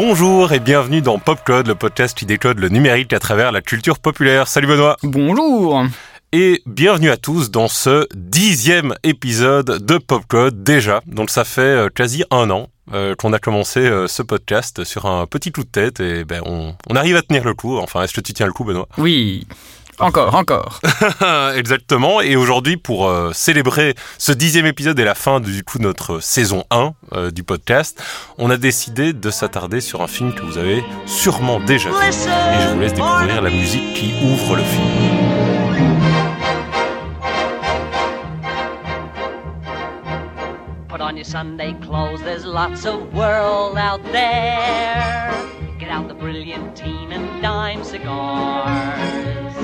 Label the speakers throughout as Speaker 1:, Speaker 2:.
Speaker 1: Bonjour et bienvenue dans Popcode, le podcast qui décode le numérique à travers la culture populaire. Salut Benoît.
Speaker 2: Bonjour
Speaker 1: et bienvenue à tous dans ce dixième épisode de Popcode déjà. Donc ça fait euh, quasi un an euh, qu'on a commencé euh, ce podcast sur un petit coup de tête et ben on, on arrive à tenir le coup. Enfin, est-ce que tu tiens le coup, Benoît?
Speaker 2: Oui. Encore, encore.
Speaker 1: Exactement. Et aujourd'hui, pour euh, célébrer ce dixième épisode et la fin du coup de notre saison 1 euh, du podcast, on a décidé de s'attarder sur un film que vous avez sûrement déjà vu. Et je vous laisse découvrir la musique qui ouvre le film. On your Sunday clothes, there's lots of world out there. Get out the brilliant teen and dime cigars.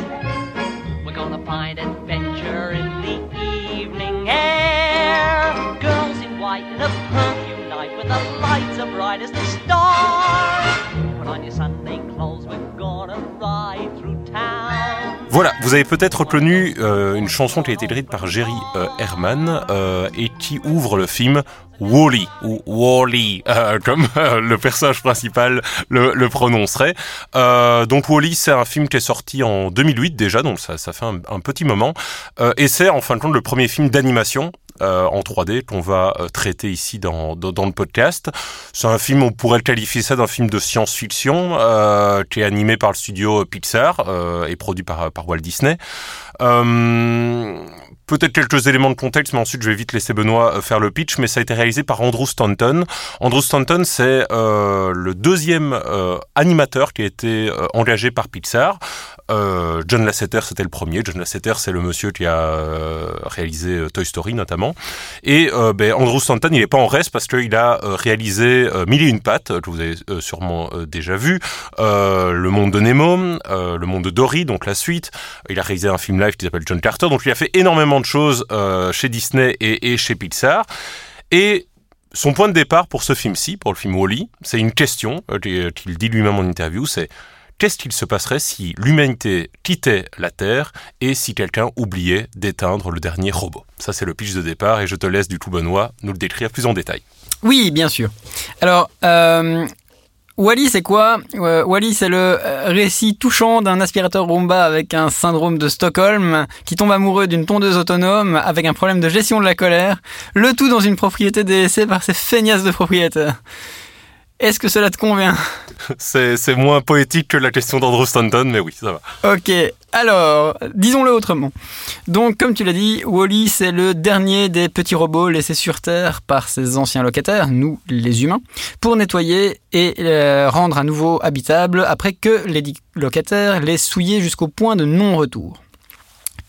Speaker 1: We're gonna find adventure in the evening air. Girls in white in a perfume night with the lights as bright as the stars. Voilà, vous avez peut-être reconnu euh, une chanson qui a été écrite par Jerry euh, Herman euh, et qui ouvre le film Wally ou Wally, euh, comme euh, le personnage principal le, prononcerait. Donc Wally, c'est un film qui est sorti en 2008 déjà, donc ça, fait un, un petit moment, et c'est en fin de compte le premier film d'animation euh, en 3D qu'on va euh, traiter ici dans, dans, le podcast. C'est un film, on pourrait qualifier ça d'un film de science-fiction euh, qui est animé par le studio Pixar et produit par, par Walt Disney. Peut-être quelques éléments de contexte, mais ensuite je vais vite laisser Benoît faire le pitch. Mais ça a été réalisé par Andrew Stanton. Andrew Stanton, c'est euh, le deuxième euh, animateur qui a été euh, engagé par Pixar. Euh, John Lasseter, c'était le premier. John Lasseter, c'est le monsieur qui a euh, réalisé euh, Toy Story notamment. Et ben, Andrew Stanton, il n'est pas en reste parce qu'il a réalisé Mille et une pattes, que vous avez sûrement déjà vu, Le Monde de Nemo, Le Monde de Dory, donc la suite. Il a réalisé un film qui s'appelle John Carter. Donc il a fait énormément de choses chez Disney et, chez Pixar. Et son point de départ pour ce film-ci, pour le film Wally, c'est une question qu'il dit lui-même en interview, c'est qu'est-ce qu'il se passerait si l'humanité quittait la Terre et si quelqu'un oubliait d'éteindre le dernier robot? Ça, c'est le pitch de départ et je te laisse du tout, Benoît, nous le décrire plus en détail.
Speaker 2: Oui, bien sûr. Alors, euh, Wally, c'est quoi euh, Wally, c'est le euh, récit touchant d'un aspirateur Roomba avec un syndrome de Stockholm qui tombe amoureux d'une tondeuse autonome avec un problème de gestion de la colère, le tout dans une propriété délaissée par ses feignasses de propriétaires. Est-ce que cela te convient
Speaker 1: c'est, moins poétique que la question d'Andrew Stanton, mais oui, ça
Speaker 2: va. Ok, alors, disons-le autrement. Donc, comme tu l'as dit, Wally, c'est le dernier des petits robots laissés sur Terre par ses anciens locataires, nous, les humains, pour nettoyer et euh, rendre à nouveau habitable après que les locataires l'aient souillé jusqu'au point de non-retour.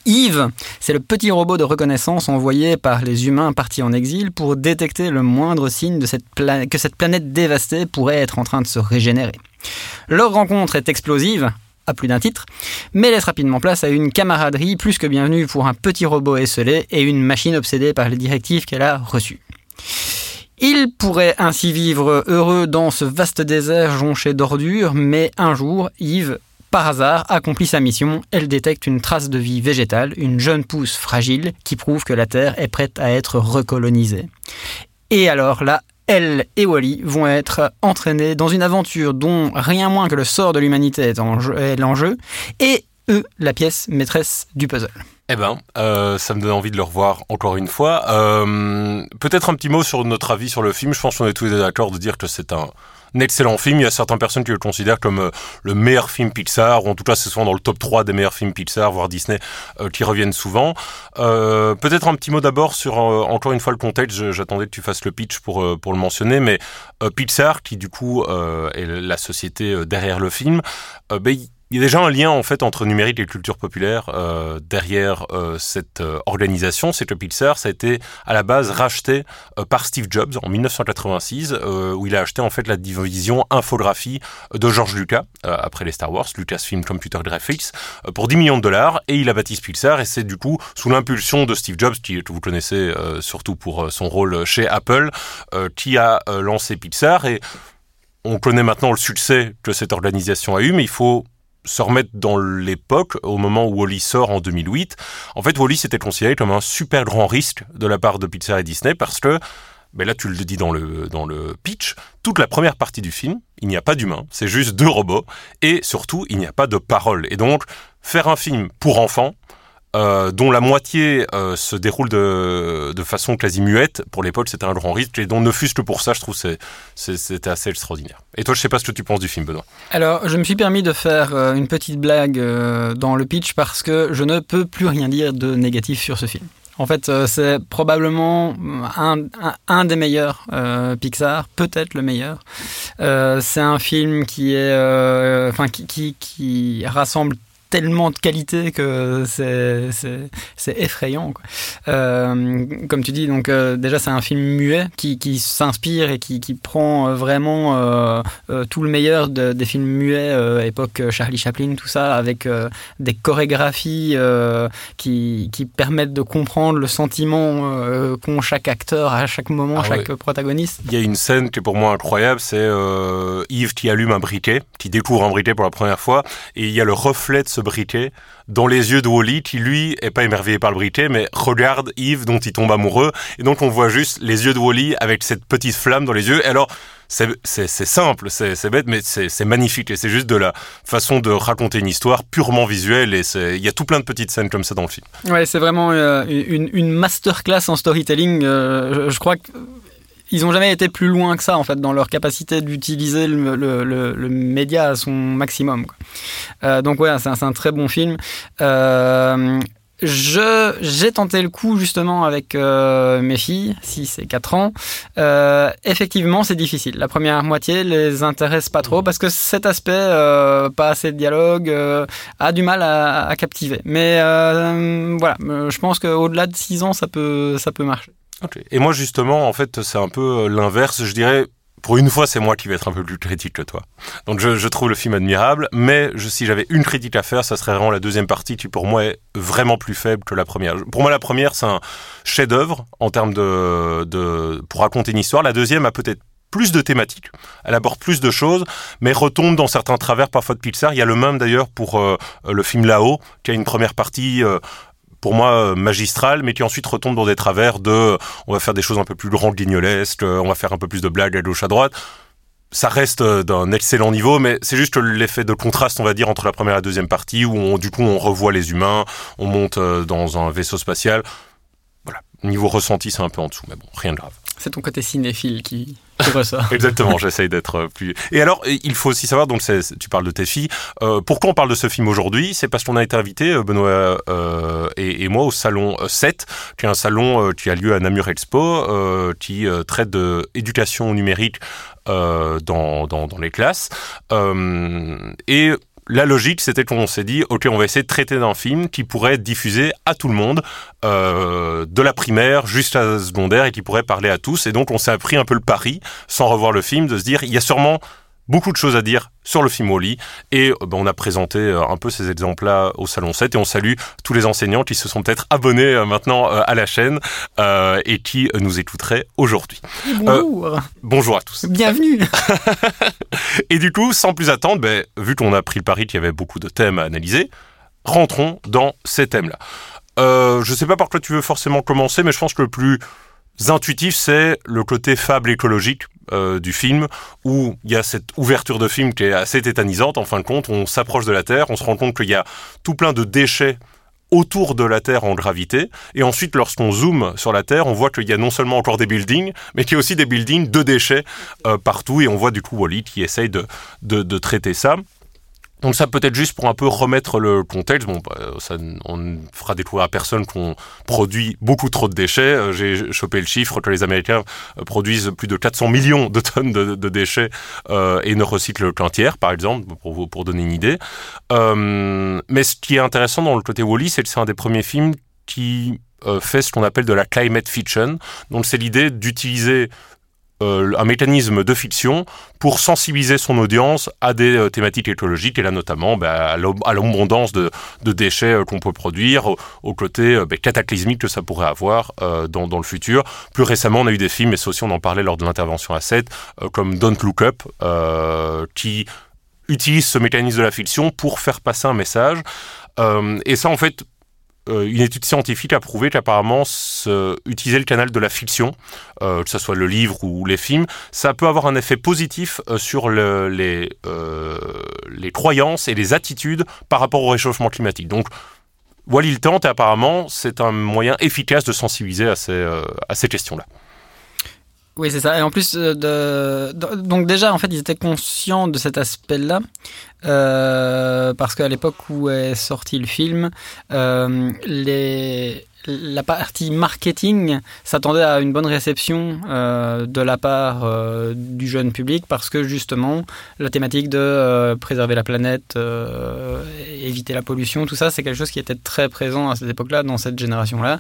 Speaker 2: Yves, c'est le petit robot de reconnaissance envoyé par les humains partis en exil pour détecter le moindre signe que cette planète dévastée pourrait être en train de se régénérer. Leur rencontre est explosive, à plus d'un titre, mais laisse rapidement place à une camaraderie plus que bienvenue pour un petit robot esselé et une machine obsédée par les directives qu'elle a reçues. Il pourrait ainsi vivre heureux dans ce vaste désert jonché d'ordures, mais un jour, Yves par hasard, accomplit sa mission, elle détecte une trace de vie végétale, une jeune pousse fragile qui prouve que la Terre est prête à être recolonisée. Et alors là, elle et Wally vont être entraînés dans une aventure dont rien moins que le sort de l'humanité est l'enjeu, et eux, la pièce maîtresse du puzzle.
Speaker 1: Eh ben, euh, ça me donne envie de le revoir encore une fois. Euh, peut-être un petit mot sur notre avis sur le film. Je pense qu'on est tous d'accord de dire que c'est un un excellent film. Il y a certaines personnes qui le considèrent comme euh, le meilleur film Pixar, ou en tout cas, c'est souvent dans le top 3 des meilleurs films Pixar, voire Disney, euh, qui reviennent souvent. Euh, peut-être un petit mot d'abord sur, encore une fois, le contexte. J'attendais que tu fasses le pitch pour, pour le mentionner, mais Pixar, qui du coup est la société derrière le film, ben, il y a déjà un lien en fait entre numérique et culture populaire euh, derrière euh, cette euh, organisation. C'est que Pixar, ça a été à la base racheté euh, par Steve Jobs en 1986, euh, où il a acheté en fait la division infographie de George Lucas après les Star Wars, Lucasfilm Computer Graphics, pour 10 millions de dollars, et il a baptisé Pixar. Et c'est du coup sous l'impulsion de Steve Jobs, qui que vous connaissez surtout pour son rôle chez Apple, qui a lancé Pixar et on connaît maintenant le succès que cette organisation a eu, mais il faut se remettre dans l'époque, au moment où Wally sort en 2008. En fait, Wally s'était considéré comme un super grand risque de la part de Pixar et Disney parce que, ben là tu le dis dans le, dans le pitch, toute la première partie du film, il n'y a pas d'humain, c'est juste deux robots, et surtout, il n'y a pas de parole. Et donc, faire un film pour enfants, euh, dont la moitié euh, se déroule de, façon quasi muette. Pour l'époque, c'était un grand risque, et dont ne fût-ce que pour ça, je trouve que c'était assez extraordinaire. Et toi, je sais pas ce que tu penses du film, Benoît.
Speaker 2: Alors, je me suis permis de faire euh, une petite blague dans le pitch parce que je ne peux plus rien dire de négatif sur ce film. En fait, c'est probablement un, un, des meilleurs Pixar, peut-être le meilleur. c'est un film qui est, qui, qui rassemble tellement de qualité que c'est effrayant. Quoi. Euh, comme tu dis, donc euh, déjà c'est un film muet qui, qui s'inspire et qui, qui, prend euh, vraiment euh, tout le meilleur de, des films muets époque Charlie Chaplin, tout ça, avec des chorégraphies qui, qui, permettent de comprendre le sentiment qu'ont chaque acteur à chaque moment, ah chaque protagoniste.
Speaker 1: Il y a une scène qui est pour moi incroyable, c'est Yves qui allume un briquet, qui découvre un briquet pour la première fois, et il y a le reflet de ce briquet. Dans les yeux de Wally qui lui est pas émerveillé par le briquet mais regarde Yves dont il tombe amoureux. Et donc on voit juste les yeux de Wally avec cette petite flamme dans les yeux. Et alors c'est simple, c'est bête, mais c'est magnifique. Et c'est juste de la façon de raconter une histoire purement visuelle. Et il y a tout plein de petites scènes comme ça dans le film.
Speaker 2: Ouais, c'est vraiment euh, une, une masterclass en storytelling. Euh, je crois que ils n'ont jamais été plus loin que ça en fait dans leur capacité d'utiliser le, le, le, média à son maximum. Euh, donc ouais, c'est un, très bon film. Euh, je j'ai tenté le coup justement avec euh, mes filles, 6 et 4 ans. Euh, effectivement, c'est difficile. La première moitié les intéresse pas trop parce que cet aspect, euh, pas assez de dialogue, euh, a du mal à, à captiver. Mais euh, voilà, je pense qu'au-delà de 6 ans, ça peut ça peut marcher.
Speaker 1: Et moi, justement, en fait, c'est un peu euh, l'inverse. Je dirais, pour une fois, c'est moi qui vais être un peu plus critique que toi. Donc, je, trouve le film admirable, mais si j'avais une critique à faire, ça serait vraiment la deuxième partie qui, pour moi, est vraiment plus faible que la première. Pour moi, la première, c'est un chef-d'œuvre en termes de, de, pour raconter une histoire. La deuxième a peut-être plus de thématiques, elle aborde plus de choses, mais retombe dans certains travers parfois de Pixar. Il y a le même d'ailleurs pour euh, le film Là-haut, qui a une première partie euh, pour moi euh, magistral, mais qui ensuite retombe dans des travers de on va faire des choses un peu plus grandes, guignolesques, euh, on va faire un peu plus de blagues à gauche à droite. Ça reste euh, d'un excellent niveau, mais c'est juste l'effet de contraste, on va dire, entre la première et la deuxième partie, où on, du coup on revoit les humains, on monte dans un vaisseau spatial. Voilà, niveau ressenti, c'est un peu en dessous, mais bon, rien de grave.
Speaker 2: C'est ton côté cinéphile qui, qui ressort.
Speaker 1: Exactement, j'essaye d'être plus. Et alors, il faut aussi savoir, donc tu parles de tes filles. Euh, pourquoi on parle de ce film aujourd'hui? C'est parce qu'on a été invité, euh, Benoît euh, et, moi, au salon 7, qui est un salon qui a lieu à Namur Expo, qui traite de éducation numérique dans, dans, dans les classes. et la logique, c'était qu'on s'est dit, ok, on va essayer de traiter d'un film qui pourrait être diffusé à tout le monde, euh, de la primaire jusqu'à la secondaire, et qui pourrait parler à tous. Et donc, on s'est appris un peu le pari, sans revoir le film, de se dire, il y a sûrement beaucoup de choses à dire sur le film Wally et euh, ben, on a présenté euh, un peu ces exemples-là au Salon 7 et on salue tous les enseignants qui se sont peut-être abonnés euh, maintenant à la chaîne et qui nous écouteraient aujourd'hui.
Speaker 2: Bonjour.
Speaker 1: bonjour à tous.
Speaker 2: Bienvenue.
Speaker 1: et du coup, sans plus attendre, ben, vu qu'on a pris le pari qu'il y avait beaucoup de thèmes à analyser, rentrons dans ces thèmes-là. je ne sais pas par quoi tu veux forcément commencer, mais je pense que le plus intuitif, c'est le côté fable écologique euh, du film, où il y a cette ouverture de film qui est assez tétanisante. En fin de compte, on s'approche de la Terre, on se rend compte qu'il y a tout plein de déchets autour de la Terre en gravité. Et ensuite, lorsqu'on zoome sur la Terre, on voit qu'il y a non seulement encore des buildings, mais qu'il y a aussi des buildings de déchets euh, partout. Et on voit du coup Wally qui essaye de, de, de traiter ça. Donc ça peut être juste pour un peu remettre le contexte. Bon, bah, ça, on fera découvrir à personne qu'on produit beaucoup trop de déchets. Euh, j'ai chopé le chiffre que les Américains euh, produisent plus de 400 millions de tonnes de, déchets euh, et ne recyclent qu'un tiers, par exemple, pour, pour donner une idée. Mais ce qui est intéressant dans le côté Wally, c'est que c'est un des premiers films qui fait ce qu'on appelle de la climate fiction. Donc c'est l'idée d'utiliser euh, un mécanisme de fiction pour sensibiliser son audience à des euh, thématiques écologiques et là notamment bah, à l'abondance de, déchets euh, qu'on peut produire, au, côté bah, cataclysmique que ça pourrait avoir dans, dans, le futur. Plus récemment, on a eu des films, et ça aussi on en parlait lors de l'intervention à 7, comme Don't Look Up, qui utilise ce mécanisme de la fiction pour faire passer un message. et ça, en fait, euh, une étude scientifique a prouvé qu'apparemment utiliser le canal de la fiction, euh, que ce soit le livre ou les films, ça peut avoir un effet positif euh, sur le, les, croyances et les attitudes par rapport au réchauffement climatique. Donc, Wally le tente apparemment c'est un moyen efficace de sensibiliser à ces questions-là.
Speaker 2: Oui, c'est ça. Et en plus, de, donc déjà, en fait, ils étaient conscients de cet aspect-là, euh, parce qu'à l'époque où est sorti le film, euh, les, la partie marketing s'attendait à une bonne réception euh, de la part euh, du jeune public, parce que justement, la thématique de euh, préserver la planète, éviter la pollution, tout ça, c'est quelque chose qui était très présent à cette époque-là, dans cette génération-là.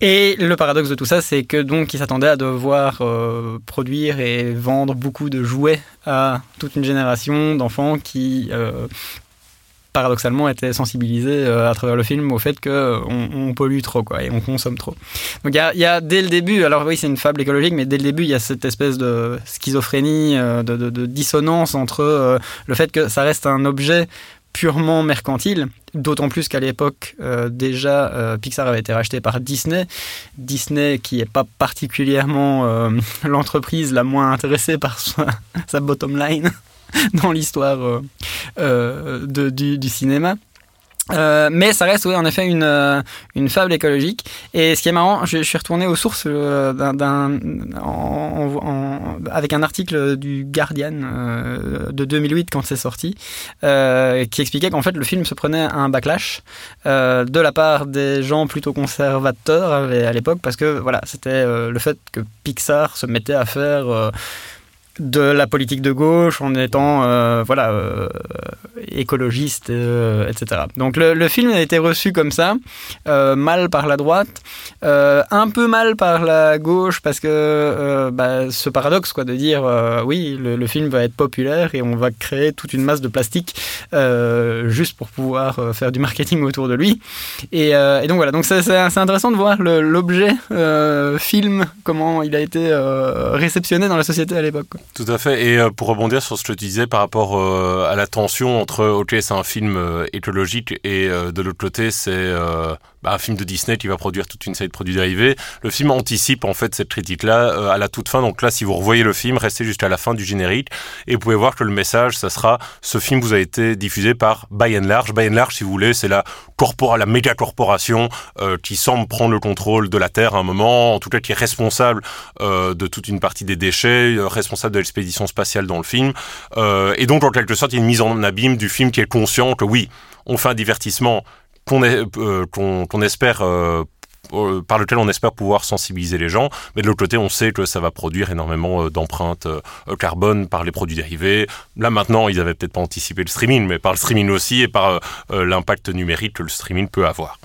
Speaker 2: Et le paradoxe de tout ça, c'est que donc ils s'attendaient à devoir euh, produire et vendre beaucoup de jouets à toute une génération d'enfants qui euh, paradoxalement étaient sensibilisés euh, à travers le film au fait qu'on on pollue trop quoi et on consomme trop. Donc il y y a, dès le début, alors oui c'est une fable écologique, mais dès le début il y a cette espèce de schizophrénie, de, dissonance entre le fait que ça reste un objet purement mercantile, d'autant plus qu'à l'époque euh, déjà euh, Pixar avait été racheté par Disney, Disney qui n'est pas particulièrement euh, l'entreprise la moins intéressée par sa, bottom line dans l'histoire du, du, cinéma. Euh, mais ça reste oui, en effet une, euh, une fable écologique. Et ce qui est marrant, je, suis retourné aux sources euh, d'un, avec un article du Guardian de 2008 quand c'est sorti, qui expliquait qu'en fait le film se prenait un backlash de la part des gens plutôt conservateurs à l'époque parce que voilà c'était le fait que Pixar se mettait à faire de la politique de gauche en étant euh, voilà euh, écologiste euh, etc donc le, film a été reçu comme ça mal par la droite un peu mal par la gauche parce que bah, ce paradoxe quoi de dire oui le, film va être populaire et on va créer toute une masse de plastique juste pour pouvoir faire du marketing autour de lui. Et, et donc voilà donc c'est intéressant de voir l'objet film comment il a été réceptionné dans la société à l'époque
Speaker 1: tout à fait. Et euh, pour rebondir sur ce que tu disais par rapport euh, à la tension entre, ok, c'est un film euh, écologique et de l'autre côté, c'est bah, un film de Disney qui va produire toute une série de produits dérivés. Le film anticipe en fait cette critique-là à la toute fin. Donc là, si vous revoyez le film, restez jusqu'à la fin du générique et vous pouvez voir que le message, ça sera ce film vous a été diffusé par By and Large. By and Large, si vous voulez, c'est la corpora, la méga corporation qui semble prendre le contrôle de la Terre à un moment, en tout cas qui est responsable de toute une partie des déchets, responsable de l'expédition spatiale dans le film. Euh, et donc, en quelque sorte, il y a une mise en abîme du film qui est conscient que oui, on fait un divertissement qu'on euh, espère euh, par lequel on espère pouvoir sensibiliser les gens, mais de l'autre côté, on sait que ça va produire énormément d'empreintes carbone par les produits dérivés. Là maintenant, ils avaient peut-être pas anticipé le streaming, mais par le streaming aussi et par l'impact numérique que le streaming peut avoir.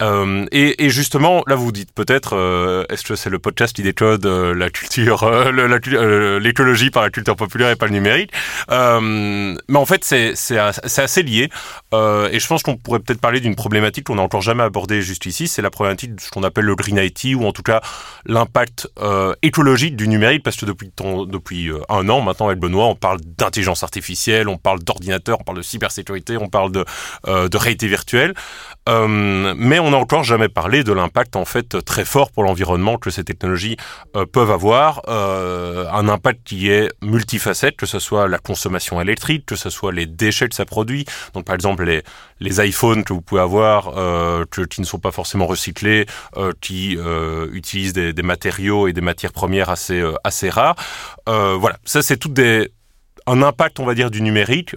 Speaker 1: Euh, et, et, justement, là vous dites peut-être, euh, est-ce que c'est le podcast qui décode euh, la culture, euh, l'écologie par la culture populaire et pas le numérique Mais en fait, c'est assez lié. et je pense qu'on pourrait peut-être parler d'une problématique qu'on n'a encore jamais abordée juste ici. C'est la problématique de ce qu'on appelle le green IT, ou en tout cas l'impact écologique du numérique, parce que depuis, depuis un an maintenant avec Benoît, on parle d'intelligence artificielle, on parle d'ordinateur, on parle de cybersécurité, on parle de, de réalité virtuelle. mais on n'a encore jamais parlé de l'impact en fait très fort pour l'environnement que ces technologies euh, peuvent avoir, euh, un impact qui est multifacette, que ce soit la consommation électrique, que ce soit les déchets que ça produit. Donc par exemple les les iPhones que vous pouvez avoir euh, qui ne sont pas forcément recyclés, qui utilisent des, matériaux et des matières premières assez assez rares. voilà, ça c'est tout des un impact on va dire du numérique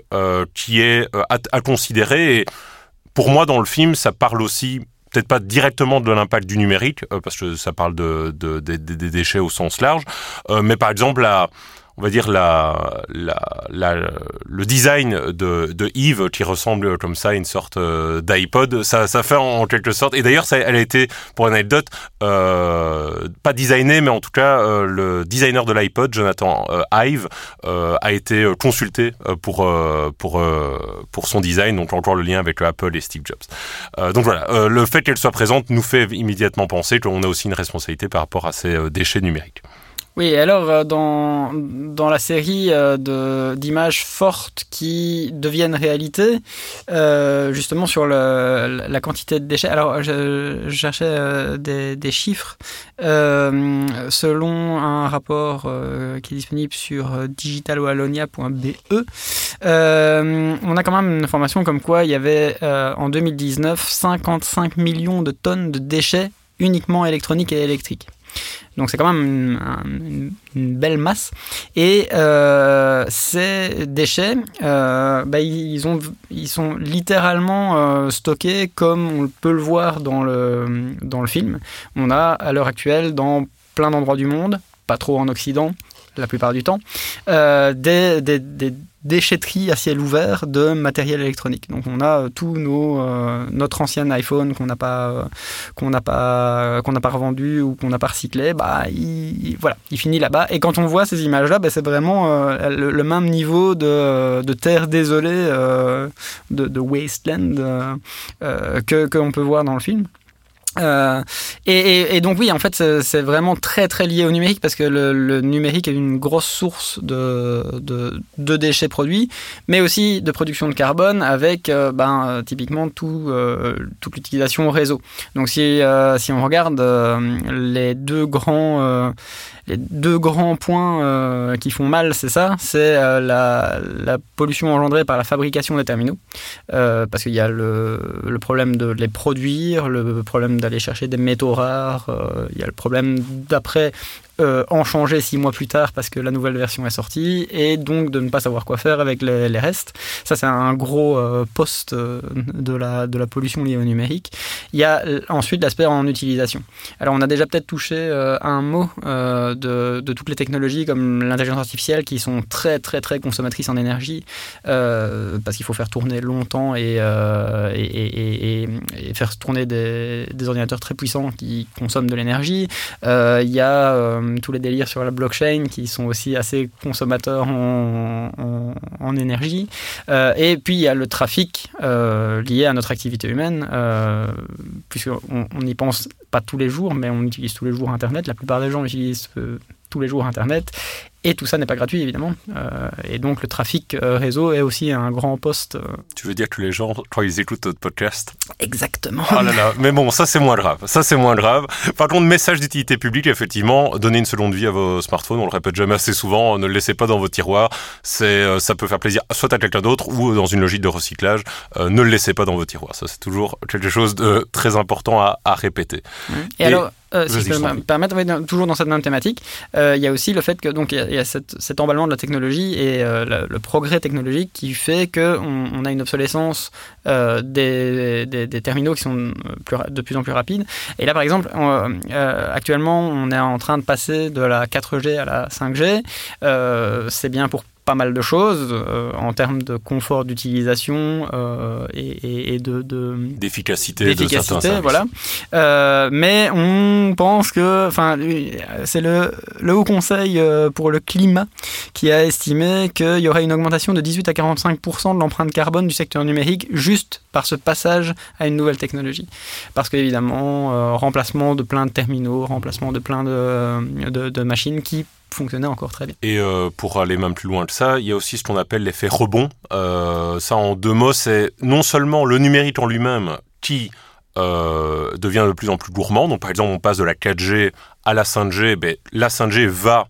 Speaker 1: qui est à, considérer pour moi, dans le film, ça parle aussi peut-être pas directement de l'impact du numérique, euh, parce que ça parle de, de, des déchets au sens large, euh, mais par exemple la on va dire la, la, la, le design de, de Yves qui ressemble comme ça à une sorte euh, d'iPod, ça, ça fait en, quelque sorte. Et d'ailleurs, elle a été, pour une anecdote, euh, pas designé, mais en tout cas, euh, le designer de l'iPod, Jonathan euh, Ive, euh, a été consulté pour pour pour son design. Donc encore le lien avec Apple et Steve Jobs. Donc voilà, le fait qu'elle soit présente nous fait immédiatement penser qu'on a aussi une responsabilité par rapport à ces déchets numériques.
Speaker 2: Oui, alors euh, dans, dans la série euh, de- d'images fortes qui deviennent réalité, euh, justement sur le, la quantité de déchets, alors je, cherchais des, des chiffres. Selon un rapport qui est disponible sur digitalwallonia.be, on a quand même une information comme quoi il y avait en 2019 55 millions de tonnes de déchets uniquement électroniques et électriques. Donc c'est quand même une, un- une- une belle masse. Et euh, ces déchets, euh, bah, ils sont littéralement euh, stockés comme on peut le voir dans le, dans le film. On a à l'heure actuelle dans plein d'endroits du monde, pas trop en Occident la plupart du temps, euh, des, des, des déchetteries à ciel ouvert de matériel électronique. Donc on a euh, tous nos euh, notre ancien iPhone qu'on n'a pas euh, qu'on n'a pas qu'on n'a pas revendu ou qu'on n'a pas recyclé, bah il, il- voilà, il finit là-bas. Et quand on voit ces images-là, bah, c'est vraiment euh, le, le même niveau de, de terre désolée, euh, de, de wasteland euh, euh, que qu'on peut voir dans le film. Euh, et, donc oui, en fait, c'est vraiment très très lié au numérique parce que le, numérique est une grosse source de, de, de déchets produits, mais aussi de production de carbone avec euh, ben, euh, typiquement tout, toute l'utilisation au réseau. Donc si, si on regarde les deux grands les deux grands points qui font mal, c'est ça, c'est la, la pollution engendrée par la fabrication des terminaux, parce qu'il y a le, le problème de les produire, le problème d'aller chercher des métaux rares, euh, il y a le problème d'après euh, en changer six mois plus tard parce que la nouvelle version est sortie, et donc de ne pas savoir quoi faire avec les, restes. Ça, c'est un gros euh, poste euh, de, la, de la pollution liée au numérique. Il y a ensuite l'aspect en utilisation. Alors, on a déjà peut-être touché un mot de, de toutes les technologies comme l'intelligence artificielle qui sont très, très, très consommatrices en énergie parce qu'il faut faire tourner longtemps et, et, faire tourner des, ordinateurs très puissants qui consomment de l'énergie. Il y a tous les délires sur la blockchain qui sont aussi assez consommateurs en, énergie. Euh, et puis il y a le trafic euh, lié à notre activité humaine, euh, puisqu'on on n'y pense pas tous les jours, mais on utilise tous les jours Internet. La plupart des gens utilisent tous les jours Internet. Et tout ça n'est pas gratuit, évidemment. Euh, et donc le trafic euh, réseau est aussi un grand poste. euh,
Speaker 1: Tu veux dire que les gens, quand ils écoutent notre podcast,
Speaker 2: Exactement.
Speaker 1: Ah là là, mais bon, ça c'est moins grave. Ça c'est moins grave. Par contre, message d'utilité publique, effectivement, donnez une seconde vie à vos smartphones. On le répète jamais assez souvent. Ne le laissez pas dans vos tiroirs. C'est, ça peut faire plaisir soit à quelqu'un d'autre ou dans une logique de recyclage. Ne le laissez pas dans vos tiroirs. Ça c'est toujours quelque chose de très important à, à répéter.
Speaker 2: Et,
Speaker 1: Et-
Speaker 2: alors, si je peux me permettre, toujours dans cette même thématique, il y a aussi le fait que donc il y a, cet emballement de la technologie et euh, le, progrès technologique qui fait que on, on a une obsolescence euh, des, terminaux qui sont euh, de plus en plus rapides. Et là, par exemple, actuellement, on est en train de passer de la 4G à la 5G. Euh, C'est bien pour pas mal de choses euh, en termes de confort d'utilisation euh, et, de- de
Speaker 1: D'efficacité, de services.
Speaker 2: voilà. Euh, mais on pense que, enfin, c'est le, le Haut Conseil pour le climat qui a estimé qu'il y aurait une augmentation de 18 à 45% de l'empreinte carbone du secteur numérique juste par ce passage à une nouvelle technologie. Parce qu'évidemment, remplacement de plein de terminaux, remplacement de plein de, de, de machines qui fonctionnaient encore très bien.
Speaker 1: Et euh, pour aller même plus loin que ça, il y a aussi ce qu'on appelle l'effet rebond. Euh, ça, en deux mots, c'est non seulement le numérique en lui-même qui euh, devient de plus en plus gourmand. Donc, par exemple, on passe de la 4G à la 5G. Ben, la 5G va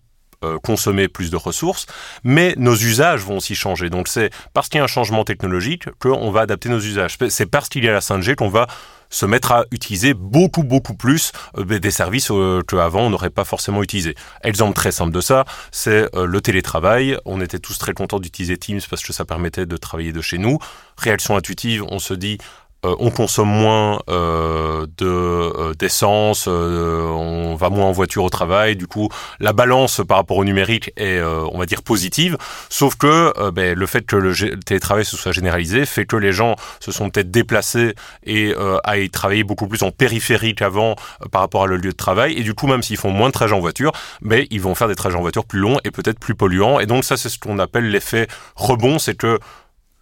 Speaker 1: consommer plus de ressources, mais nos usages vont aussi changer. Donc, c'est parce qu'il y a un changement technologique qu'on va adapter nos usages. C'est parce qu'il y a la 5G qu'on va se mettre à utiliser beaucoup beaucoup plus euh, des services euh, qu'avant on n'aurait pas forcément utilisé. Exemple très simple de ça, c'est euh, le télétravail. On était tous très contents d'utiliser Teams parce que ça permettait de travailler de chez nous. Réaction intuitive, on se dit euh, on consomme moins euh, de euh, d'essence, on va moins en voiture au travail. Du coup, la balance par rapport au numérique est, on va dire, positive. Sauf que ben, le fait que le télétravail se soit généralisé fait que les gens se sont peut-être déplacés et aillent travailler beaucoup plus en périphérie qu'avant par rapport à le lieu de travail. Et du coup, même s'ils font moins de trajets en voiture, ben, ils vont faire des trajets en voiture plus longs et peut-être plus polluants. Et donc ça, c'est ce qu'on appelle l'effet rebond, c'est que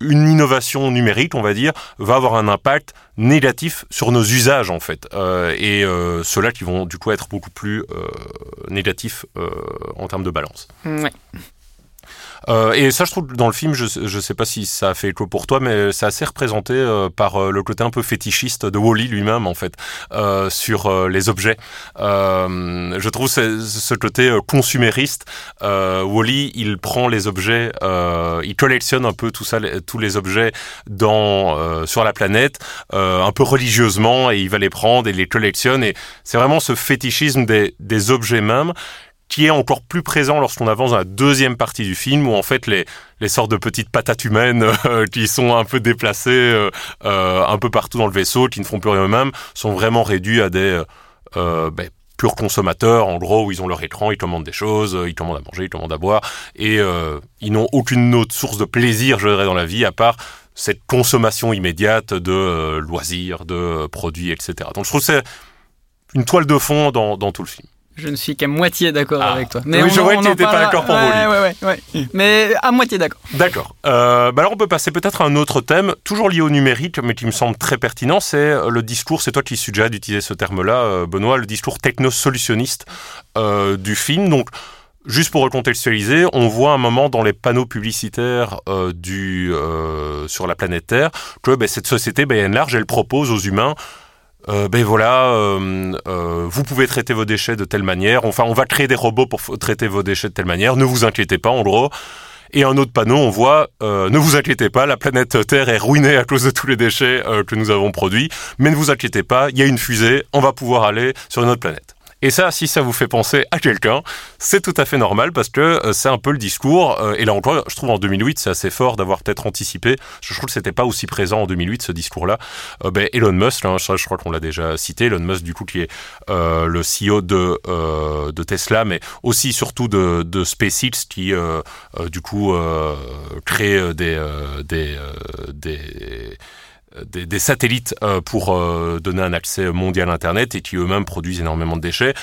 Speaker 1: une innovation numérique, on va dire, va avoir un impact négatif sur nos usages en fait, euh, et euh, ceux-là qui vont du coup être beaucoup plus euh, négatifs en termes de balance. Euh, et ça, je trouve, dans le film, je ne sais pas si ça a fait écho pour toi, mais c'est assez représenté euh, par euh, le côté un peu fétichiste de Wally lui-même, en fait, sur les objets. je trouve ce, côté consumériste. Wally, il prend les objets, il collectionne un peu tout ça, tous les objets dans sur la planète, un peu religieusement, et il va les prendre et les collectionne. Et c'est vraiment ce fétichisme des, des objets même qui est encore plus présent lorsqu'on avance dans la deuxième partie du film, où en fait les, les sortes de petites patates humaines euh, qui sont un peu déplacées euh, euh, un peu partout dans le vaisseau, qui ne font plus rien eux-mêmes, sont vraiment réduits à des ben, purs consommateurs, en gros, où ils ont leur écran, ils commandent des choses, ils commandent à manger, ils commandent à boire, et ils n'ont aucune autre source de plaisir, je dirais, dans la vie, à part cette consommation immédiate de loisirs, de produits, etc. Donc je trouve que c'est une toile de fond dans, dans tout le film.
Speaker 2: Je ne suis qu'à moitié d'accord
Speaker 1: ah.
Speaker 2: avec toi.
Speaker 1: Mais oui, je vois que tu n'étais pas d'accord pour
Speaker 2: ouais, ouais, ouais, Mais à moitié d'accord.
Speaker 1: D'accord. Euh, bah alors on peut passer peut-être à un autre thème, toujours lié au numérique, mais qui me semble très pertinent, c'est euh, le discours, c'est toi qui suggères d'utiliser ce terme-là, euh, Benoît, le discours techno-solutionniste euh, du film. Donc, Juste pour recontextualiser, on voit un moment dans les panneaux publicitaires euh, du, euh, sur la planète Terre que ben, cette société, ben, large, elle propose aux humains euh, ben voilà, euh, euh, vous pouvez traiter vos déchets de telle manière. Enfin, on va créer des robots pour traiter vos déchets de telle manière. Ne vous inquiétez pas, en gros. Et un autre panneau, on voit, ne vous inquiétez pas, la planète Terre est ruinée à cause de tous les déchets que nous avons produits. Mais ne vous inquiétez pas, il y a une fusée, on va pouvoir aller sur une autre planète. Et ça, si ça vous fait penser à quelqu'un, c'est tout à fait normal parce que euh, c'est un peu le discours. Euh, et là encore, je trouve en 2008, c'est assez fort d'avoir peut-être anticipé. Je trouve que c'était pas aussi présent en 2008 ce discours-là. Euh, ben, Elon Musk, hein, je crois qu'on l'a déjà cité. Elon Musk, du coup, qui est le CEO de Tesla, mais aussi surtout de, SpaceX, qui du coup crée des euh, des, satellites euh, pour euh, donner un accès mondial à Internet et qui eux-mêmes produisent énormément de déchets.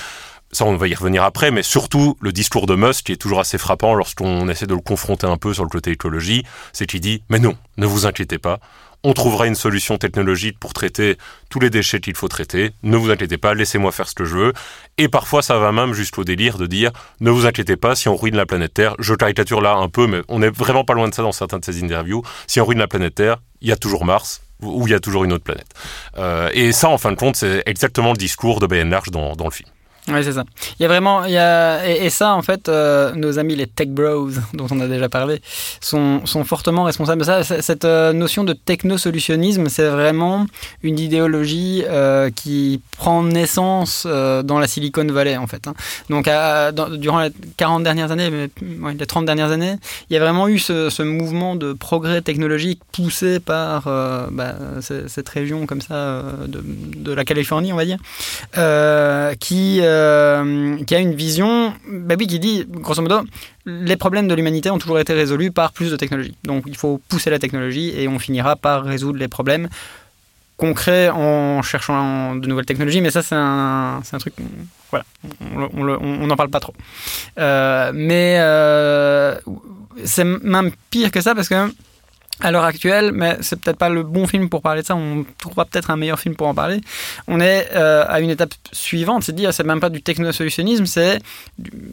Speaker 1: Ça, on va y revenir après, mais surtout le discours de Musk, qui est toujours assez frappant lorsqu'on essaie de le confronter un peu sur le côté écologie, c'est qu'il dit « Mais non, ne vous inquiétez pas, on trouvera une solution technologique pour traiter tous les déchets qu'il faut traiter. Ne vous inquiétez pas, laissez-moi faire ce que je veux. Et parfois, ça va même jusqu'au délire de dire ne vous inquiétez pas, si on ruine la planète Terre, je caricature là un peu, mais on n'est vraiment pas loin de ça dans certains de ces interviews. Si on ruine la planète Terre, il y a toujours Mars, où il y a toujours une autre planète. Euh, et ça, en fin de compte, c'est exactement le discours de Ben Large dans, dans le film.
Speaker 2: Oui, c'est ça. Il y a vraiment, il y a, et, ça, en fait, euh, nos amis les tech bros, dont on a déjà parlé, sont, sont fortement responsables de ça. Cette euh, notion de technosolutionnisme, c'est vraiment une idéologie euh, qui prend naissance dans la Silicon Valley, en fait. Hein. Donc, durant les 40 dernières années, mais, les 30 dernières années, il y a vraiment eu ce, mouvement de progrès technologique poussé par bah, cette région comme ça de, de, la Californie, on va dire, qui euh, qui a une vision bah oui, qui dit, grosso modo, les problèmes de l'humanité ont toujours été résolus par plus de technologie. Donc il faut pousser la technologie et on finira par résoudre les problèmes concrets en cherchant de nouvelles technologies. Mais ça, c'est un, un, truc. Voilà, on n'en parle pas trop. Euh, mais euh, c'est même pire que ça parce que à l'heure actuelle, mais c'est peut-être pas le bon film pour parler de ça, on trouvera peut-être un meilleur film pour en parler. On est euh, à une étape suivante, c'est à dire, c'est même pas du technosolutionnisme, c'est,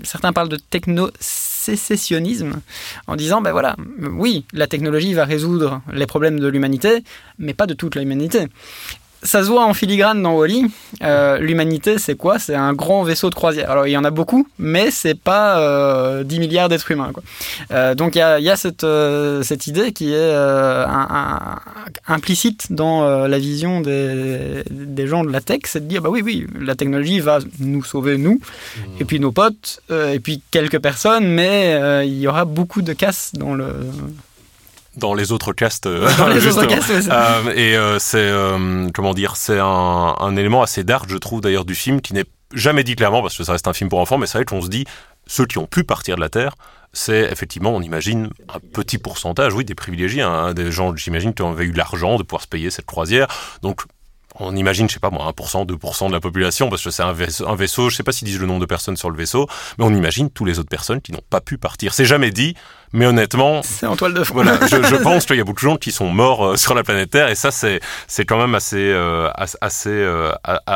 Speaker 2: certains parlent de techno-sécessionnisme, en disant, ben voilà, oui, la technologie va résoudre les problèmes de l'humanité, mais pas de toute l'humanité ça se voit en filigrane dans Wally. Euh, L'humanité, c'est quoi? C'est un grand vaisseau de croisière. Alors, il y en a beaucoup, mais c'est pas euh, 10 milliards d'êtres humains. Quoi. Euh, donc, il y a, y a cette, euh, cette, idée qui est euh, un, un, implicite dans la vision des, des, gens de la tech, c'est de dire, bah oui, oui, la technologie va nous sauver, nous, mmh. et puis nos potes, et puis quelques personnes, mais il y aura beaucoup de casse dans le
Speaker 1: dans les autres castes. euh,
Speaker 2: Dans les autres castes, ouais.
Speaker 1: Euh, et euh, c'est euh, comment dire, c'est un, un élément assez dark, je trouve d'ailleurs du film, qui n'est jamais dit clairement parce que ça reste un film pour enfants, mais c'est vrai qu'on se dit ceux qui ont pu partir de la Terre, c'est effectivement, on imagine un petit pourcentage, oui, des privilégiés, hein, des gens, j'imagine, qui avaient eu l'argent de pouvoir se payer cette croisière, donc. On imagine, je sais pas moi, 1%, 2% de la population, parce que c'est un vaisseau, un vaisseau, je sais pas s'ils disent le nombre de personnes sur le vaisseau, mais on imagine tous les autres personnes qui n'ont pas pu partir. C'est jamais dit, mais honnêtement,
Speaker 2: C'est en toile de fond.
Speaker 1: voilà, je, je pense qu'il y a beaucoup de gens qui sont morts euh, sur la planète Terre et ça c'est c'est quand même assez euh, as- assez euh,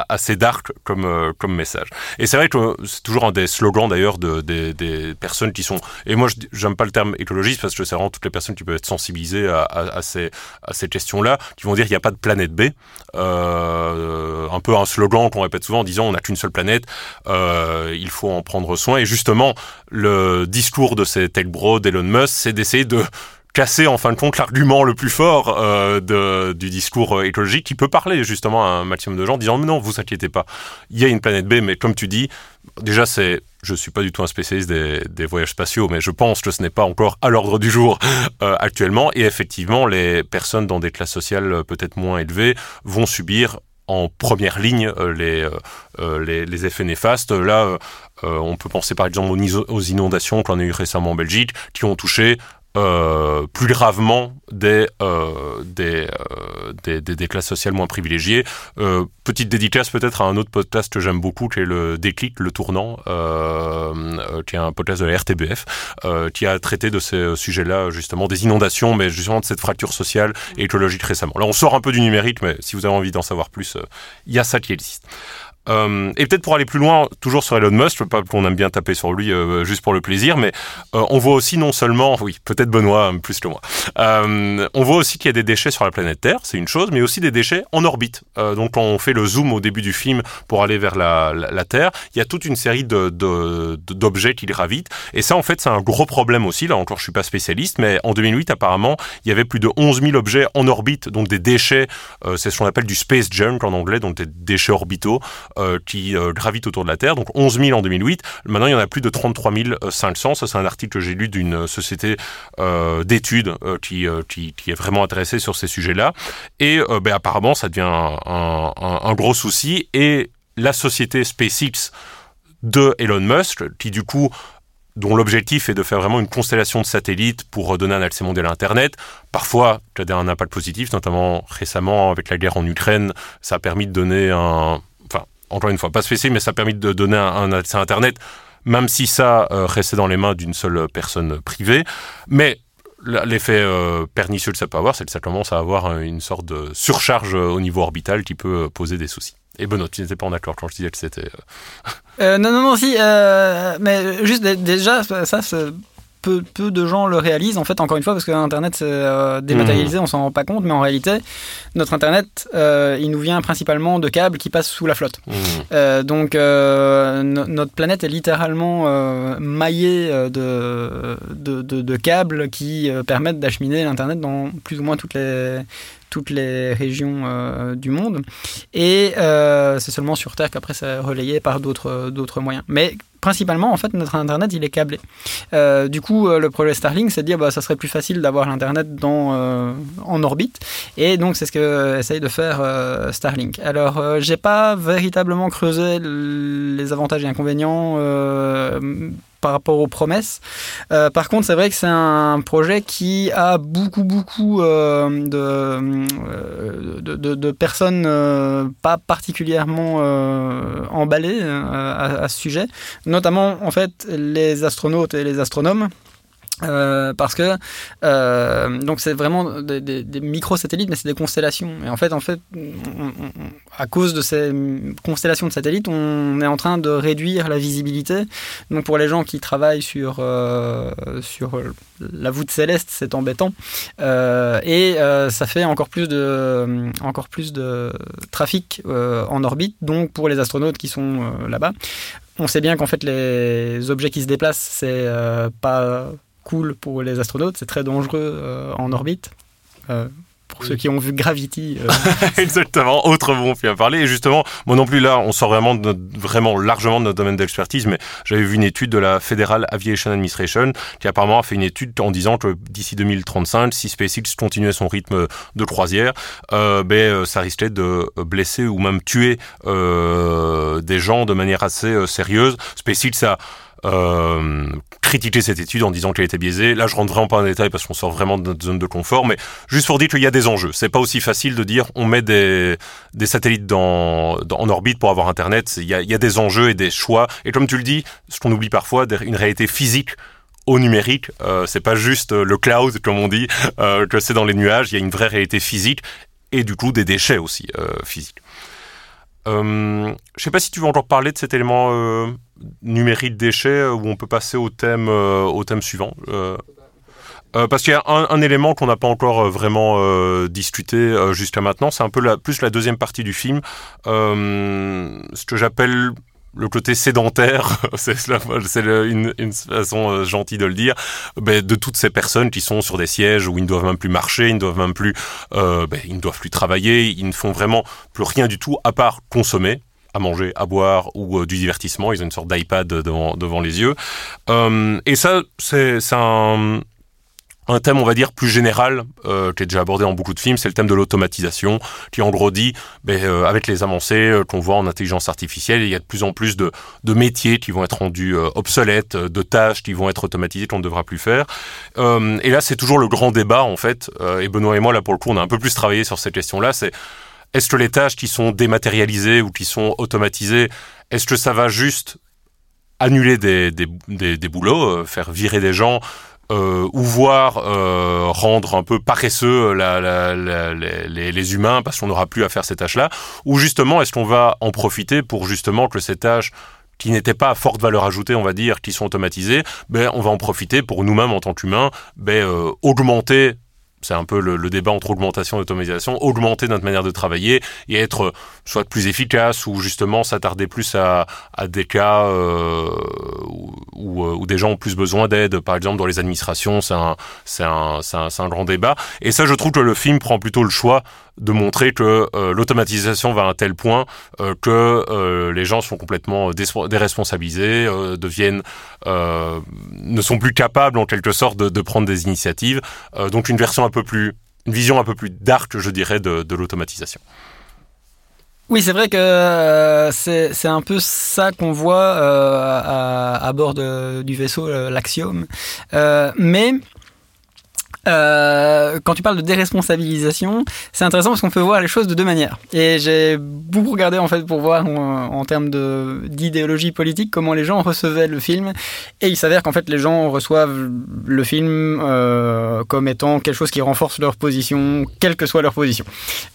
Speaker 1: assez dark comme euh, comme message. Et c'est vrai que c'est toujours un des slogans d'ailleurs de, des, des personnes qui sont et moi j'aime pas le terme écologiste parce que c'est vraiment toutes les personnes qui peuvent être sensibilisées à, à, à ces à ces questions-là qui vont dire il n'y a pas de planète B. Euh, un peu un slogan qu'on répète souvent en disant on n'a qu'une seule planète, euh, il faut en prendre soin et justement le discours de ces tech bros d'Elon Musk, c'est d'essayer de casser en fin de compte l'argument le plus fort euh, du discours euh, écologique qui peut parler justement à un maximum de gens disant mais non vous inquiétez pas il y a une planète B mais comme tu dis déjà c'est je suis pas du tout un spécialiste des, voyages spatiaux mais je pense que ce n'est pas encore à l'ordre du jour euh, actuellement et effectivement les personnes dans des classes sociales peut-être moins élevées vont subir en première ligne les, les, les effets néfastes. Là, on peut penser par exemple aux, inondations qu'on a eu récemment en Belgique, qui ont touché euh, plus gravement des, euh, des, euh, des, des, des classes sociales moins privilégiées. Euh, petite dédicace peut-être à un autre podcast que j'aime beaucoup, qui est le Déclic, le tournant, euh, euh, qui est un podcast de la RTBF, euh, qui a traité de ces sujets-là, justement, des inondations, mais justement de cette fracture sociale et écologique récemment. Là, on sort un peu du numérique, mais si vous avez envie d'en savoir plus, euh, il y a ça qui existe. Euh, et peut-être pour aller plus loin, toujours sur Elon Musk, pas qu'on aime bien taper sur lui euh, juste pour le plaisir, mais euh, on voit aussi non seulement, oui, peut-être Benoît euh, plus que moi, euh, on voit aussi qu'il y a des déchets sur la planète Terre, c'est une chose, mais aussi des déchets en orbite. Donc quand on fait le zoom au début du film pour aller vers la, la, Terre, il y a toute une série de, d'objets qui gravitent, et ça en fait c'est un gros problème aussi, là encore je suis pas spécialiste, mais en 2008 apparemment il y avait plus de 11 000 objets en orbite, donc des déchets, c'est ce qu'on appelle du space junk en anglais, donc des déchets orbitaux, qui euh, gravitent autour de la Terre. Donc 11 000 en 2008. Maintenant, il y en a plus de 33 500. Ça, c'est un article que j'ai lu d'une euh, société euh, d'études euh, qui, euh, qui, qui est vraiment intéressée sur ces sujets-là. Et euh, ben, apparemment, ça devient un, gros souci. Et la société SpaceX de Elon Musk, qui du coup dont l'objectif est de faire vraiment une constellation de satellites pour donner un accès mondial à Internet. Parfois, ça a un impact positif, notamment récemment avec la guerre en Ukraine, ça a permis de donner un... Encore une fois, pas spécifique, mais ça a permis de donner un, accès à Internet, même si ça euh, restait dans les mains d'une seule personne privée. Mais l'effet euh, pernicieux que ça peut avoir, c'est que ça commence à avoir une sorte de surcharge euh, au niveau orbital qui peut poser des soucis. Et Benoît, tu n'étais pas en accord quand je disais que c'était...
Speaker 2: non, non, non, si, mais juste dé- déjà, ça, c'est- peu, peu de gens le réalisent, en fait, encore une fois, parce que Internet, c'est euh, dématérialisé, on s'en rend pas compte, mais en réalité, notre Internet, euh, il nous vient principalement de câbles qui passent sous la flotte.
Speaker 1: hmm.
Speaker 2: Euh, donc, no- notre planète est littéralement maillée de, de, de- de câbles qui permettent d'acheminer l'Internet dans plus ou moins toutes les, toutes les régions euh, du monde. Et euh, c'est seulement sur Terre qu'après c'est relayé par d'autres d'autres moyens. Mais principalement, en fait, notre Internet, il est câblé. Euh, du coup, euh, le projet Starlink, c'est de dire bah, ça serait plus facile d'avoir l'Internet euh, en orbite. Et donc, c'est ce que essaye de faire Starlink. Alors, j'ai pas véritablement creusé les avantages et inconvénients par rapport aux promesses. Par contre, c'est vrai que c'est un projet qui a beaucoup, beaucoup de, de, personnes pas particulièrement emballées à, à ce sujet, notamment en fait les astronautes et les astronomes. Euh, parce que euh, donc c'est vraiment des, des, microsatellites mais c'est des constellations. Et en fait en fait à cause de ces constellations de satellites on est en train de réduire la visibilité. Donc pour les gens qui travaillent sur euh, sur la voûte céleste c'est embêtant. Et ça fait encore plus de encore plus de trafic en orbite. Donc pour les astronautes qui sont là-bas on sait bien qu'en fait les objets qui se déplacent c'est euh, pas cool pour les astronautes, c'est très dangereux euh, en orbite. Pour ceux qui ont vu Gravity. euh,
Speaker 1: Exactement, autre bon film à parler. Et justement, moi non plus là, on sort vraiment, de notre- vraiment largement de notre domaine d'expertise, mais j'avais vu une étude de la Federal Aviation Administration qui apparemment a fait une étude en disant que d'ici 2035, si SpaceX continuait son rythme de croisière, euh, ben, euh, ça risquait de blesser ou même tuer euh, des gens de manière assez sérieuse. SpaceX a euh, critiqué cette étude en disant qu'elle était biaisée. Là, je rentre vraiment pas en détail parce qu'on sort vraiment de notre zone de confort, mais juste pour dire qu'il y a des enjeux. C'est pas aussi facile de dire on met des, des satellites dans, dans- en orbite pour avoir Internet. Il y, a, y a des enjeux et des choix. Et comme tu le dis, ce qu'on oublie parfois, une réalité physique au numérique. Euh, c'est pas juste euh, le cloud, comme on dit, euh, que c'est dans les nuages. Il y a une vraie réalité physique et du coup des déchets aussi euh, physiques. Euh, je sais pas si tu veux encore parler de cet élément euh, numérique déchets euh, où on peut passer au thème, euh, au thème suivant. Parce qu'il y a un, élément qu'on n'a pas encore vraiment discuté jusqu'à maintenant, c'est un peu plus la deuxième partie du film, ce que j'appelle le côté sédentaire, c'est une, façon euh, gentille de le dire, ben, de toutes ces personnes qui sont sur des sièges où ils ne doivent même plus marcher, ils ne doivent même plus, euh, ben, ils ne doivent plus travailler, ils ne font vraiment plus rien du tout à part consommer à manger, à boire ou euh, du divertissement. Ils ont une sorte d'iPad devant, les yeux. Et ça, c'est un, un thème, on va dire, plus général, euh, qui est déjà abordé dans beaucoup de films, c'est le thème de l'automatisation, qui en gros dit, ben, euh, avec les avancées euh, qu'on voit en intelligence artificielle, il y a de plus en plus de, métiers qui vont être rendus obsolètes, de tâches qui vont être automatisées qu'on ne devra plus faire. Et là, c'est toujours le grand débat, en fait, et Benoît et moi, là, pour le coup, on a un peu plus travaillé sur cette question-là, c'est est-ce que les tâches qui sont dématérialisées ou qui sont automatisées, est-ce que ça va juste annuler des, des, des, boulots, faire virer des gens, euh, ou voir euh, rendre un peu paresseux les humains parce qu'on n'aura plus à faire ces tâches-là, ou justement est-ce qu'on va en profiter pour justement que ces tâches qui n'étaient pas à forte valeur ajoutée, on va dire, qui sont automatisées, ben on va en profiter pour nous-mêmes en tant qu'humains, ben euh, augmenter c'est un peu le, le débat entre augmentation et automatisation, augmenter notre manière de travailler et être euh, soit plus efficace ou justement s'attarder plus à, à des cas euh, où, où, euh, des gens ont plus besoin d'aide. Par exemple, dans les administrations, c'est un, un, un, c'est un grand débat. Et ça, je trouve que le film prend plutôt le choix de montrer que euh, l'automatisation va à un tel point euh, que euh, les gens sont complètement déresponsabilisés, deviennent, ne sont plus capables en quelque sorte de, prendre des initiatives. Donc une version un peu plus, une vision un peu plus dark, je dirais, de, l'automatisation.
Speaker 2: Oui, c'est vrai que c'est un peu ça qu'on voit à, bord du vaisseau, l'Axiom. Euh, mais euh, quand tu parles de déresponsabilisation, c'est intéressant parce qu'on peut voir les choses de deux manières. Et j'ai beaucoup regardé en fait pour voir en, en termes d'idéologie politique comment les gens recevaient le film. Et il s'avère qu'en fait les gens reçoivent le film euh, comme étant quelque chose qui renforce leur position, quelle que soit leur position.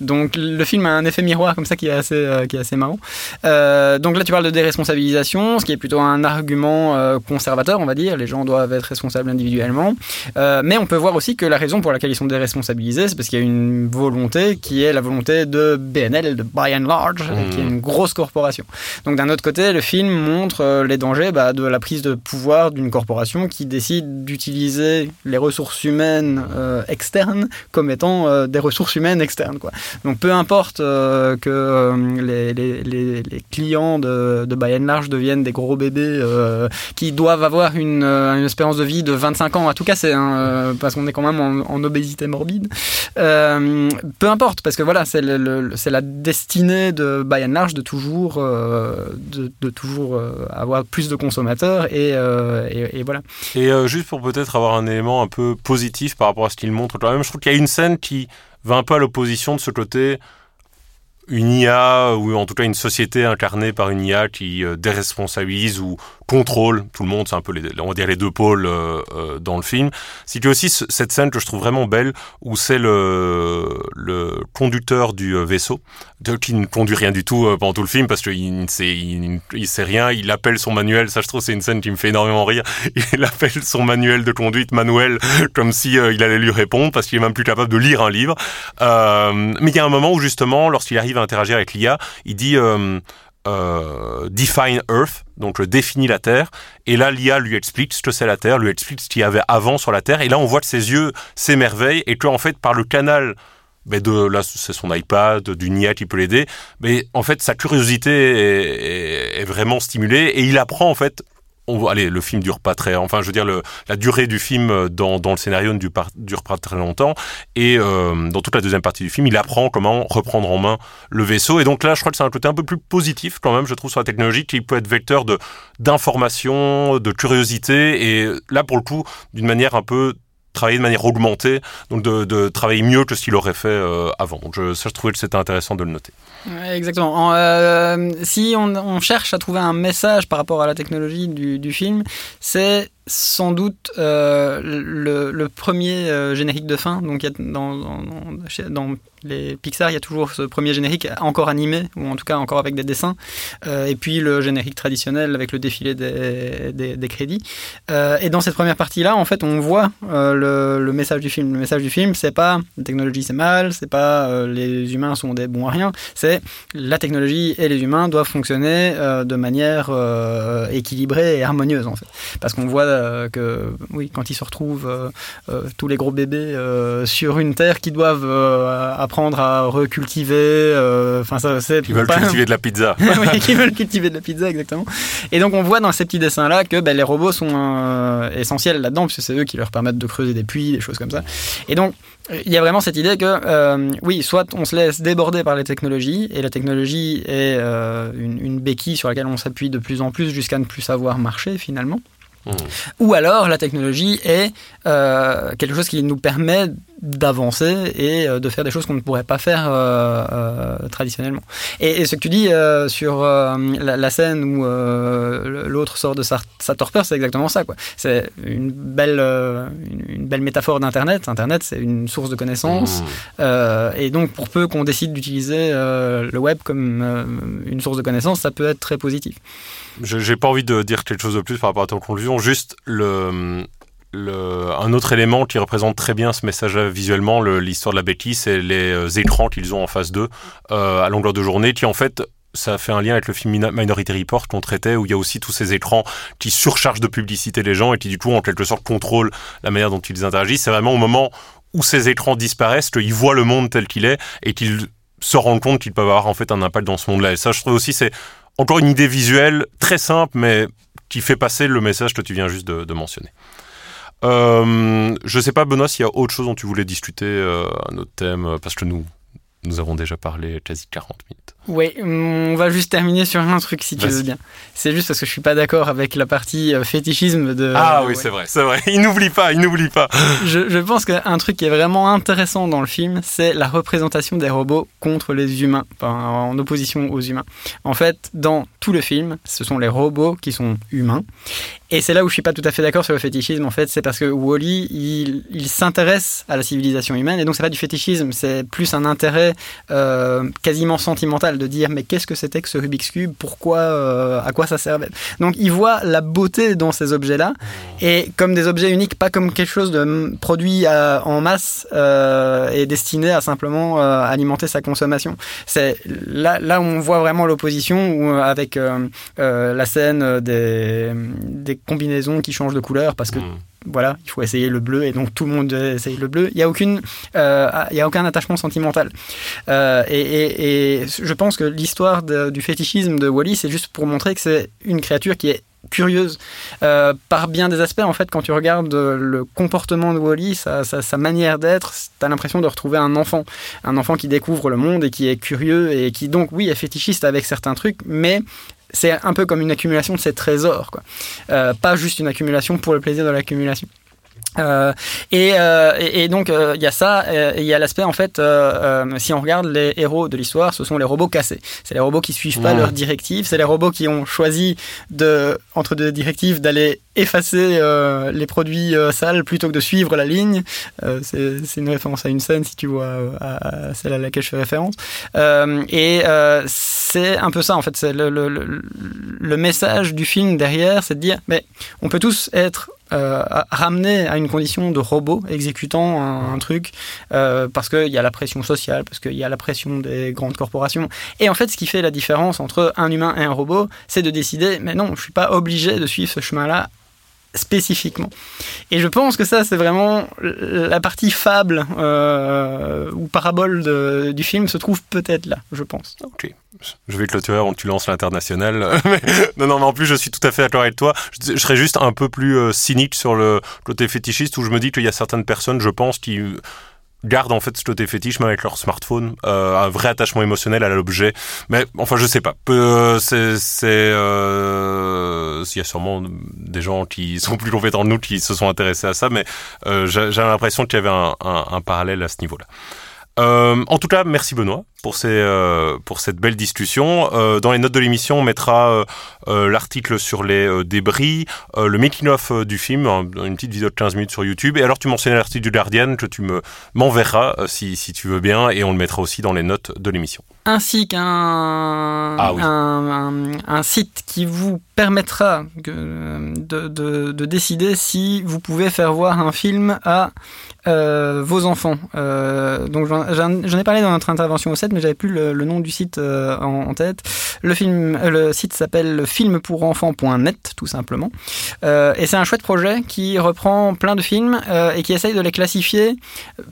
Speaker 2: Donc le film a un effet miroir comme ça qui est assez, euh, qui est assez marrant. Euh, donc là tu parles de déresponsabilisation, ce qui est plutôt un argument euh, conservateur, on va dire. Les gens doivent être responsables individuellement. Euh, mais on peut voir aussi que la raison pour laquelle ils sont déresponsabilisés, c'est parce qu'il y a une volonté qui est la volonté de BNL, de By and Large,
Speaker 1: Mmh.
Speaker 2: qui est une grosse corporation. Donc d'un autre côté, le film montre euh, les dangers bah, de la prise de pouvoir d'une corporation qui décide d'utiliser les ressources humaines euh, externes comme étant euh, des ressources humaines externes. Quoi. Donc peu importe euh, que les, les, les, les clients de, de By and Large deviennent des gros bébés qui doivent avoir une, une espérance de vie de 25 ans. En tout cas, c'est un, euh, parce qu'on est quand même en, obésité morbide. Euh, peu importe, parce que voilà, c'est la destinée de By and Large de toujours, euh, de, toujours euh, avoir plus de consommateurs et, et, voilà.
Speaker 1: Et juste pour peut-être avoir un élément un peu positif par rapport à ce qu'il montre quand même, je trouve qu'il y a une scène qui va un peu à l'opposition de ce côté une IA ou en tout cas une société incarnée par une IA qui euh, déresponsabilise ou contrôle tout le monde, c'est un peu les, on va dire les deux pôles euh, euh, dans le film. C'est a aussi ce- cette scène que je trouve vraiment belle où c'est le, le conducteur du euh, vaisseau qui ne conduit rien du tout euh, pendant tout le film parce qu'il ne sait, il, sait rien, il appelle son manuel, ça je trouve c'est une scène qui me fait énormément rire, il appelle son manuel de conduite manuel comme si il allait lui répondre parce qu'il est même plus capable de lire un livre. Mais il y a un moment où justement, lorsqu'il arrive à interagir avec l'IA, il dit euh, euh, define Earth, donc euh, définit la Terre. Et là, l'IA lui explique ce que c'est la Terre, lui explique ce qu'il y avait avant sur la Terre. Et là, on voit que ses yeux s'émerveillent et que en fait, par le canal ben de là c'est son iPad, du NIA qui peut l'aider, mais en fait sa curiosité est, vraiment stimulée et il apprend en fait on, allez, le film dure pas très, enfin, je veux dire, le, la durée du film euh, dans, dans le scénario ne dure pas, dure pas très longtemps. Et euh, dans toute la deuxième partie du film, il apprend comment reprendre en main le vaisseau. Et donc là, je crois que c'est un côté un peu plus positif quand même, je trouve, sur la technologie, qui peut être vecteur de d'information, de curiosité. Et là, pour le coup, d'une manière un peu travailler de manière augmentée, donc de, travailler mieux que ce qu'il aurait fait euh, avant. Donc ça, je trouvais que c'était intéressant de le noter.
Speaker 2: exactement. Euh, si on, cherche à trouver un message par rapport à la technologie du film, c'est sans doute euh, le, premier euh, générique de fin. Donc, dans, les Pixar, il y a toujours ce premier générique encore animé, ou en tout cas encore avec des dessins, euh, et puis le générique traditionnel avec le défilé des, crédits. Et dans cette première partie-là, en fait, on voit le, le, message du film. Le message du film, c'est pas la technologie c'est mal, c'est pas les humains sont des bons à rien, c'est la technologie et les humains doivent fonctionner de manière équilibrée et harmonieuse, en fait. Parce qu'on voit euh, que oui, quand ils se retrouvent euh, euh, tous les gros bébés sur une terre qui doivent apprendre à recultiver, enfin ça c'est
Speaker 1: qui veulent cultiver de la pizza,
Speaker 2: oui, qui veulent cultiver de la pizza exactement. Et donc on voit dans ces petits dessins là que ben, les robots sont essentiels là-dedans puisque c'est eux qui leur permettent de creuser des puits, des choses comme ça. Et donc il y a vraiment cette idée que, euh, oui, soit on se laisse déborder par les technologies, et la technologie est euh, une, une, béquille sur laquelle on s'appuie de plus en plus jusqu'à ne plus savoir marcher finalement. Mmh. Ou alors la technologie est euh, quelque chose qui nous permet d'avancer et euh, de faire des choses qu'on ne pourrait pas faire euh, euh, traditionnellement. Et, et, ce que tu dis euh, sur la, la, scène où l'autre sort de sa, sa torpeur, c'est exactement ça. C'est une belle, une, une, belle métaphore d'Internet. Internet, c'est une source de connaissances. Mmh. et donc, pour peu qu'on décide d'utiliser le web comme une source de connaissances, ça peut être très positif.
Speaker 1: J'ai pas envie de dire quelque chose de plus par rapport à ta conclusion. Juste le, un autre élément qui représente très bien ce message-là visuellement, l'histoire de la béquille, c'est les euh, écrans qu'ils ont en face d'eux euh, à longueur de journée, qui en fait ça fait un lien avec le film Minority Report qu'on traitait, où il y a aussi tous ces écrans qui surchargent de publicité les gens et qui du coup en quelque sorte contrôlent la manière dont ils interagissent. C'est vraiment au moment où ces écrans disparaissent qu'ils voient le monde tel qu'il est et qu'ils se rendent compte qu'ils peuvent avoir en fait un impact dans ce monde-là. Et ça, je trouve aussi, c'est encore une idée visuelle très simple, mais qui fait passer le message que tu viens juste de mentionner. Euh, je sais pas, Benoît, s'il y a autre chose dont tu voulais discuter, euh, un autre thème, parce que nous, nous avons déjà parlé quasi 40 minutes.
Speaker 2: Oui, on va juste terminer sur un truc si tu veux bien. C'est juste parce que je suis pas d'accord avec la partie euh, fétichisme de.
Speaker 1: Ah oui, ouais. c'est vrai, c'est vrai. Il n'oublie pas, il n'oublie pas.
Speaker 2: Je, je pense qu'un truc qui est vraiment intéressant dans le film, c'est la représentation des robots contre les humains, enfin, en opposition aux humains. En fait, dans tout le film, ce sont les robots qui sont humains. Et c'est là où je suis pas tout à fait d'accord sur le fétichisme. En fait, c'est parce que Wally, il, il s'intéresse à la civilisation humaine, et donc c'est pas du fétichisme, c'est plus un intérêt euh, quasiment sentimental de dire mais qu'est-ce que c'était que ce Rubik's Cube? Pourquoi euh, À quoi ça servait? Donc il voit la beauté dans ces objets-là et comme des objets uniques, pas comme quelque chose de produit à, en masse euh, et destiné à simplement alimenter sa consommation. C'est là, là où on voit vraiment l'opposition avec la scène des, des combinaisons qui changent de couleur parce que voilà, il faut essayer le bleu et donc tout le monde essaye le bleu. Il n'y a euh, y a aucun attachement sentimental. Euh, et, je pense que l'histoire du fétichisme de Wally, c'est juste pour montrer que c'est une créature qui est curieuse euh, par bien des aspects. En fait, quand tu regardes le comportement de Wally, sa, sa, sa manière d'être, tu as l'impression de retrouver un enfant. Un enfant qui découvre le monde et qui est curieux et qui, donc, oui, est fétichiste avec certains trucs, mais c'est un peu comme une accumulation de ces trésors, quoi. Euh, pas juste une accumulation pour le plaisir de l'accumulation. Euh, et, euh, et, et, donc il euh, y a ça, il y a l'aspect en fait, si on regarde les héros de l'histoire, ce sont les robots cassés. C'est les robots qui suivent pas mmh. leurs directives, c'est les robots qui ont choisi de entre deux directives d'aller effacer les produits sales plutôt que de suivre la ligne. c'est une référence à une scène si tu vois à, à celle à laquelle je fais référence. et c'est un peu ça en fait, c'est le, message du film derrière, c'est de dire mais on peut tous être euh, ramener à une condition de robot exécutant un, un truc euh, parce qu'il y a la pression sociale, parce qu'il y a la pression des grandes corporations. Et en fait, ce qui fait la différence entre un humain et un robot, c'est de décider, mais non, je suis pas obligé de suivre ce chemin-là spécifiquement. Et je pense que ça, c'est vraiment la partie fable euh, ou parabole du film se trouve peut-être là, je pense.
Speaker 1: Ok. Je vais clôturer avant que tu lances l'international. Mais- non, non, mais en plus, je suis tout à fait d'accord avec toi. Je, serais juste un peu plus euh, cynique sur le côté fétichiste où je me dis qu'il y a certaines personnes, je pense, qui euh, gardent en fait ce côté fétiche même avec leur smartphone, euh, un vrai attachement émotionnel à l'objet. Mais enfin, je sais pas. Euh, c'est, c'est, euh, il y a sûrement des gens qui sont plus compétents que nous qui se sont intéressés à ça, mais euh, j'ai l'impression qu'il y avait un, un- un parallèle à ce niveau-là. Euh, en tout cas, merci Benoît pour, ces, euh, pour cette belle discussion. Euh, dans les notes de l'émission, on mettra euh, l'article sur les débris, le making-of du film, un- une petite vidéo de 15 minutes sur YouTube. Et alors, tu mentionnais l'article du Guardian que tu me m'enverras si, si tu veux bien, et on le mettra aussi dans les notes de l'émission.
Speaker 2: ainsi qu'un
Speaker 1: Ah oui.
Speaker 2: un, un- un site qui vous permettra de, de- de décider si vous pouvez faire voir un film à euh, vos enfants. Euh, donc j'en ai parlé dans notre intervention au 7, mais j'avais plus le, le nom du site euh, en, en tête. Le, film, euh, le site s'appelle filmpourenfants.net, tout simplement. Euh, et c'est un chouette projet qui reprend plein de films et qui essaye de les classifier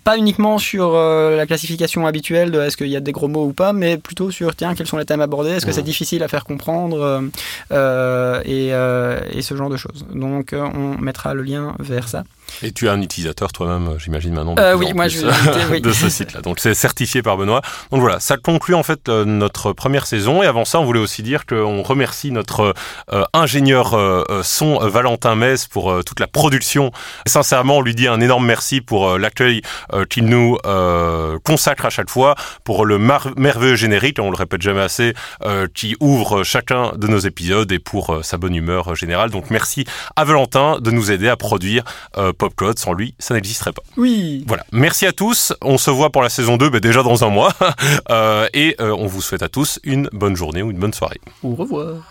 Speaker 2: pas uniquement sur la classification habituelle de est-ce qu'il y a des gros mots ou pas, mais plutôt sur tiens quels sont les thèmes abordés, est-ce que c'est difficile à faire comprendre et, et ce genre de choses. Donc on mettra le lien vers ça.
Speaker 1: Et tu es un utilisateur toi-même, j'imagine maintenant.
Speaker 2: Euh, oui, moi, je vais
Speaker 1: de ce site-là. Donc c'est certifié par Benoît. Donc voilà, ça conclut en fait euh, notre première saison. Et avant ça, on voulait aussi dire qu'on remercie notre euh, ingénieur euh, euh, son euh, Valentin Metz pour euh, toute la production. Et sincèrement, on lui dit un énorme merci pour euh, l'accueil euh, qu'il nous euh, consacre à chaque fois, pour le merveilleux générique, on le répète jamais assez, euh, qui ouvre chacun de nos épisodes et pour euh, sa bonne humeur euh, générale. Donc merci à Valentin de nous aider à produire Popcode. Sans lui, ça n'existerait pas.
Speaker 2: Oui.
Speaker 1: Voilà. Merci à tous. On se voit pour la saison 2, ben déjà dans un mois. Euh, et euh, on vous souhaite à tous une bonne journée ou une bonne soirée.
Speaker 2: Au revoir.